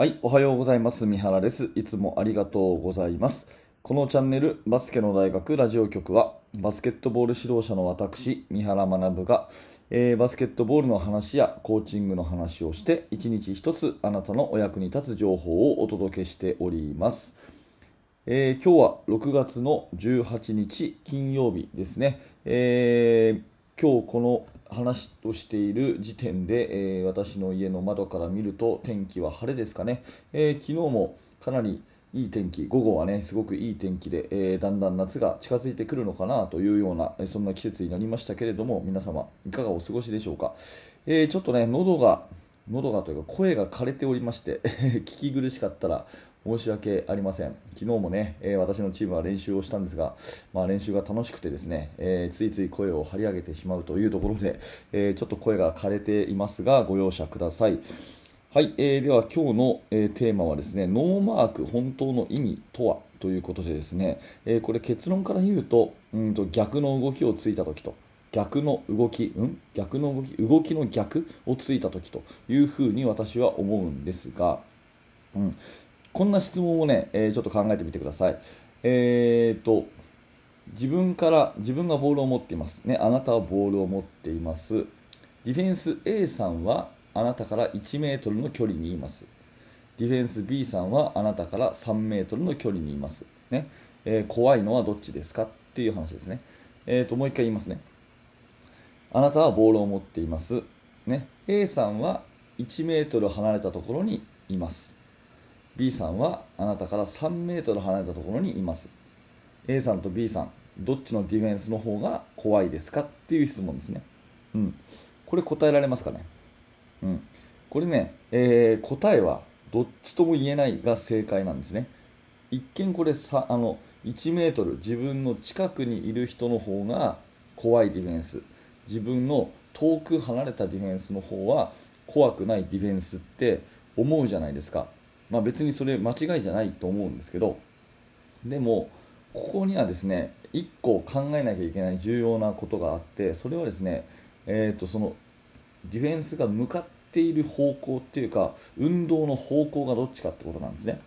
はい、おはようございます。三原です。いつもありがとうございます。このチャンネル、バスケの大学ラジオ局は、バスケットボール指導者の私、三原学が、えーバスケットボールの話やコーチングの話をして、一日一つあなたのお役に立つ情報をお届けしております。えー今日は6月の18日金曜日ですね、えー今日この話をしている時点で、えー私の家の窓から見ると天気は晴れですかね、えー昨日もかなりいい天気、午後はね、すごくいい天気で、えーだんだん夏が近づいてくるのかなというような、えそんな季節になりましたけれども、皆様、いかがお過ごしでしょうか。えちょっとね、喉が、喉がというか声が枯れておりまして、聞き苦しかったら申し訳ありません。昨日もね、えー私のチームは練習をしたんですが、まあ、練習が楽しくてですね、えーついつい声を張り上げてしまうというところで、えーちょっと声が枯れていますが、ご容赦ください。はい、えーでは今日の、えーテーマはですね、ノーマーク本当の意味とはということでですね、えーこれ結論から言うと、うんと逆の動きをついたときと、逆の動き、うん？逆の動き、動きの逆をついたときというふうに私は思うんですが、うん、こんな質問をね、えーちょっと考えてみてください。えーと、自分から、自分がボールを持っています。ね、あなたはボールを持っています。ディフェンス A さんはあなたから1メートルの距離にいます。ディフェンス B さんはあなたから3メートルの距離にいます。ね、えー怖いのはどっちですかっていう話ですね。えーと、もう一回言いますね。あなたはボールを持っています。ね、A さんは1メートル離れたところにいます。B さんはあなたから3メートル離れたところにいます。A さんと B さん、どっちのディフェンスの方が怖いですかっていう質問ですね。うん。これ答えられますかね？うん。これね、えー答えはどっちとも言えないが正解なんですね。一見これさあの1メートル自分の近くにいる人の方が怖いディフェンス自分の遠く離れたディフェンスの方は怖くないディフェンスって思うじゃないですか、まあ、別にそれ間違いじゃないと思うんですけどでもここにはですね1個考えなきゃいけない重要なことがあってそれはですね、えー、とそのディフェンスが向かっている方向っていうか運動の方向がどっちかってことなんですね。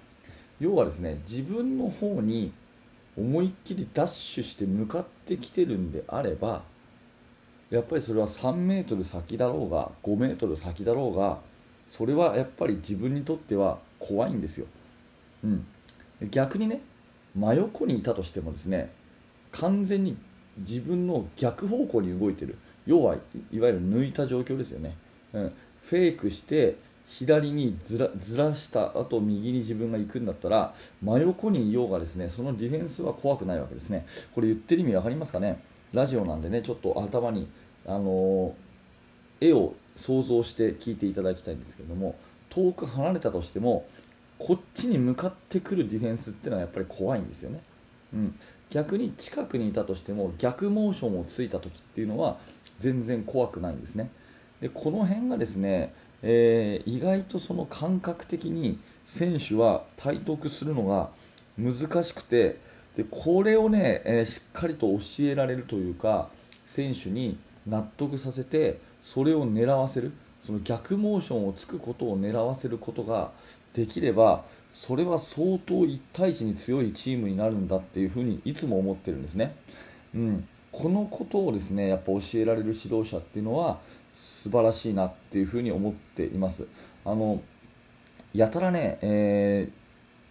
要はですね自分の方に思いっきりダッシュして向かってきてるんであればやっぱりそれは3メートル先だろうが5メートル先だろうがそれはやっぱり自分にとっては怖いんですよ、うん、逆にね真横にいたとしてもですね完全に自分の逆方向に動いてる。要はいわゆる抜いた状況ですよね、うん、フェイクして左にずらずらした後右に自分が行くんだったら真横にいようがですねそのディフェンスは怖くないわけですね。これ言ってる意味分かりますかね？ラジオなんでねちょっと頭にあのー絵を想像して聞いていただきたいんですけれども遠く離れたとしてもこっちに向かってくるディフェンスっていうのはやっぱり怖いんですよね、うん、逆に近くにいたとしても逆モーションをついた時っていうのは全然怖くないんですね。でこの辺がですね、えー意外とその感覚的に選手は体得するのが難しくてでこれをね、えーしっかりと教えられるというか選手に納得させてそれを狙わせるその逆モーションをつくことを狙わせることができればそれは相当1対1に強いチームになるんだっていうふうにいつも思ってるんですね。うん、このことをですねやっぱ教えられる指導者っていうのは素晴らしいなっていうふうに思っています。あのやたらね、えー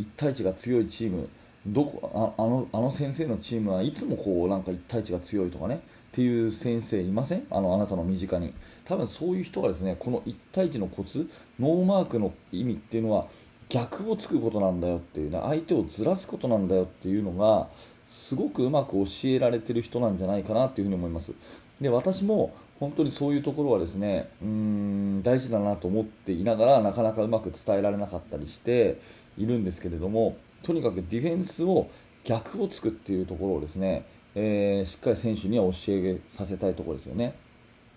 1対1が強いチームどこああのあの先生のチームはいつもこうなんか1対1が強いとかねっていう先生いません？あのあなたの身近に。多分そういう人はですねこの1対1のコツノーマークの意味っていうのは逆をつくことなんだよっていうね相手をずらすことなんだよっていうのがすごくうまく教えられてる人なんじゃないかなっていうふうに思います。で私も本当にそういうところはですねうーん大事だなと思っていながらなかなかうまく伝えられなかったりしているんですけれどもとにかくディフェンスを逆をつくっていうところをですね、えーしっかり選手には教えさせたいところですよね。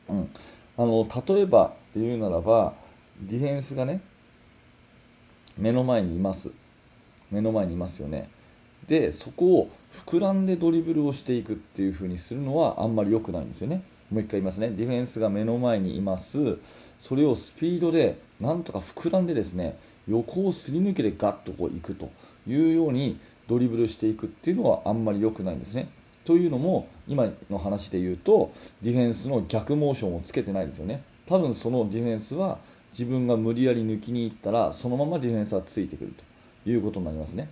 うん、あの例えばで言うならばディフェンスがね目の前にいます。目の前にいますよね。でそこを膨らんでドリブルをしていくっていう風にするのはあんまり良くないんですよね。もう一回言いますね。ディフェンスが目の前にいます。それをスピードでなんとか膨らんでですね横をすり抜けてガッとこう行くというようにドリブルしていくっていうのはあんまり良くないんですね。というのも今の話で言うとディフェンスの逆モーションをつけてないですよね。多分そのディフェンスは自分が無理やり抜きに行ったらそのままディフェンスはついてくるということになりますね。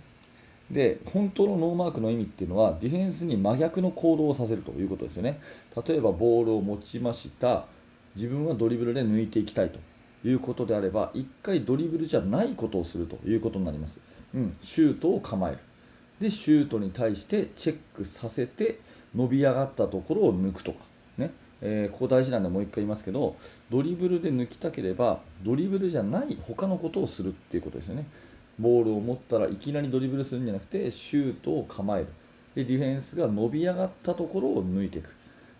で本当のノーマークの意味っていうのはディフェンスに真逆の行動をさせるということですよね。例えばボールを持ちました自分はドリブルで抜いていきたいということであれば1回ドリブルじゃないことをするということになります。うん、シュートを構えるでシュートに対してチェックさせて伸び上がったところを抜くとか。ね、えー、ここ大事なんでもう1回言いますけどドリブルで抜きたければドリブルじゃない他のことをするっていうことですよね。ボールを持ったらいきなりドリブルするんじゃなくてシュートを構える。でディフェンスが伸び上がったところを抜いていく。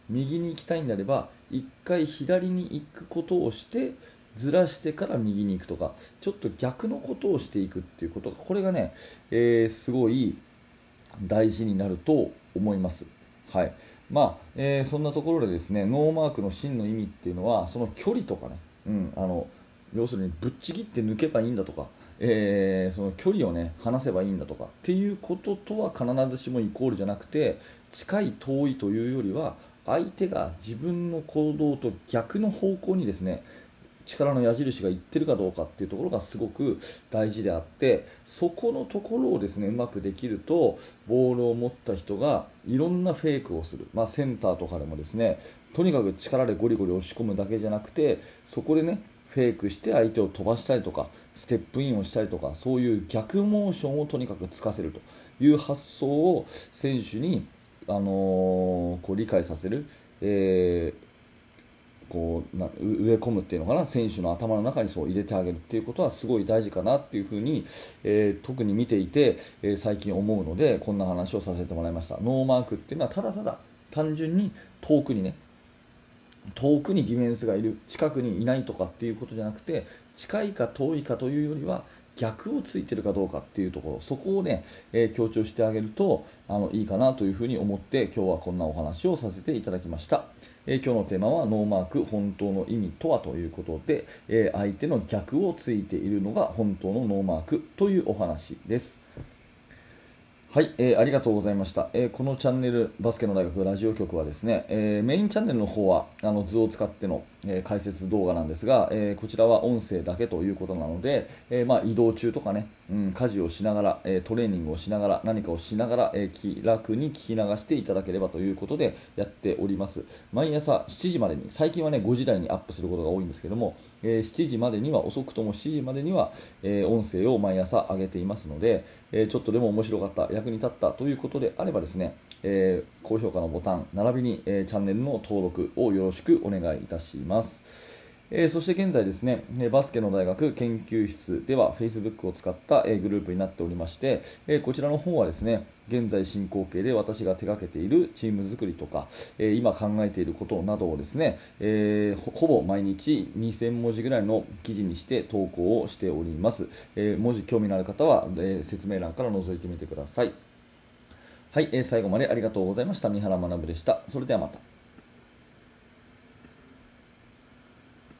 右に行きたいんであれば1回左に行くことをしてずらしてから右に行くとかちょっと逆のことをしていくっていうことがこれがね、えー、すごい大事になると思います。はいまあえー、そんなところでですねノーマークの真の意味っていうのはその距離とかね、うん、あの要するにぶっちぎって抜けばいいんだとか、えー、その距離をね離せばいいんだとかっていうこととは必ずしもイコールじゃなくて近い遠いというよりは相手が自分の行動と逆の方向にですね力の矢印がいってるかどうかっていうところがすごく大事であってそこのところをですねうまくできるとボールを持った人がいろんなフェイクをする、まあ、センターとかでもですねとにかく力でゴリゴリ押し込むだけじゃなくてそこでねフェイクして相手を飛ばしたりとかステップインをしたりとかそういう逆モーションをとにかくつかせると。いう発想を選手に、あのー、こう理解させる、えーこうな植え込むっていうのかな選手の頭の中にそう入れてあげるっていうことはすごい大事かなっていうふうに、えー、特に見ていて、えー、最近思うのでこんな話をさせてもらいました。ノーマークっていうのはただただ単純に遠くにね遠くにディフェンスがいる近くにいないとかっていうことじゃなくて近いか遠いかというよりは逆をついてるかどうかっていうところそこをね、えー、強調してあげるとあのいいかなというふうに思って今日はこんなお話をさせていただきました。えー、今日のテーマはノーマーク本当の意味とはということで、えー、相手の逆をついているのが本当のノーマークというお話です。はい、えー、ありがとうございました、えー、このチャンネルバスケの大学ラジオ局はですね、えー、メインチャンネルの方はあの図を使っての、え解説動画なんですが、えこちらは音声だけということなので、えまあ、移動中とかね、うん、家事をしながら、えトレーニングをしながら何かをしながら、え気楽に聞き流していただければということでやっております。毎朝7時までに最近はね5時台にアップすることが多いんですけども、え7時までには遅くとも7時までには、え音声を毎朝上げていますので、えちょっとでも面白かった役に立ったということであればですね、え、高評価のボタン並びに、え、チャンネルの登録をよろしくお願いいたします。えー、そして現在ですね、バスケの大学研究室では Facebook を使った、えグループになっておりまして、えこちらの方はですね、現在進行形で私が手掛けているチーム作りとか、え今考えていることなどをですね、えほぼ毎日2000文字ぐらいの記事にして投稿をしております。え文字興味のある方は、え説明欄から覗いてみてください。はい、え最後までありがとうございました。三原学でした。それではまた。